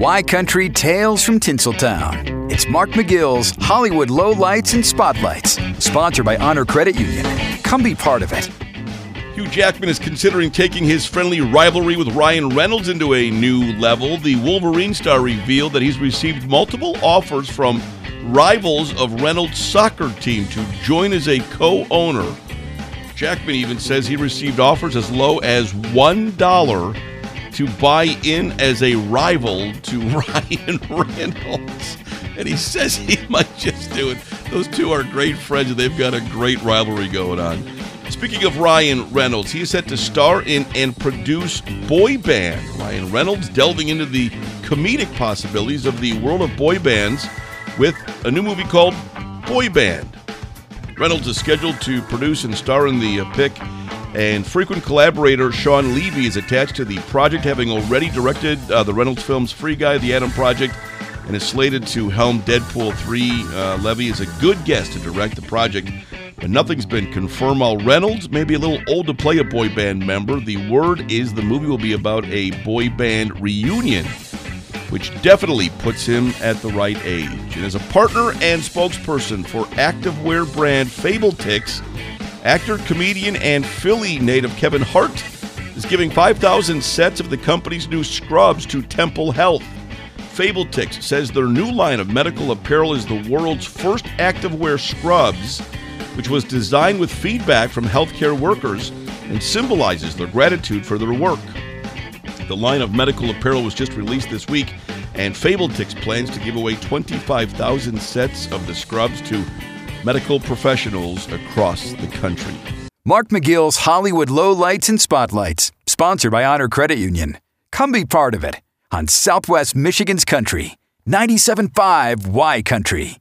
Y Country Tales from Tinseltown. It's Mark McGill's Hollywood Lowlights and Spotlights, sponsored by Honor Credit Union. Come be part of it. Hugh Jackman is considering taking his friendly rivalry with Ryan Reynolds into a new level. The Wolverine star revealed that he's received multiple offers from rivals of Reynolds' soccer team to join as a co owner. Jackman even says he received offers as low as $1 to buy in as a rival to Ryan Reynolds. And he says he might just do it. Those two are great friends and they've got a great rivalry going on. Speaking of Ryan Reynolds, he is set to star in and produce Boy Band. Ryan Reynolds delving into the comedic possibilities of the world of boy bands with a new movie called Boy Band. Reynolds is scheduled to produce and star in the uh, pick, and frequent collaborator Shawn Levy is attached to the project, having already directed uh, the Reynolds films Free Guy, The Adam Project, and is slated to helm Deadpool 3. Uh, Levy is a good guest to direct the project, but nothing's been confirmed. While Reynolds may be a little old to play a boy band member, the word is the movie will be about a boy band reunion which definitely puts him at the right age. And as a partner and spokesperson for activewear brand Fabletics, actor, comedian, and Philly native Kevin Hart is giving 5,000 sets of the company's new scrubs to Temple Health. Fabletics says their new line of medical apparel is the world's first activewear scrubs, which was designed with feedback from healthcare workers and symbolizes their gratitude for their work. The line of medical apparel was just released this week, and Fabletics plans to give away 25,000 sets of the scrubs to medical professionals across the country. Mark McGill's Hollywood Lowlights and Spotlights, sponsored by Honor Credit Union. Come be part of it on Southwest Michigan's Country, 97.5 Y Country.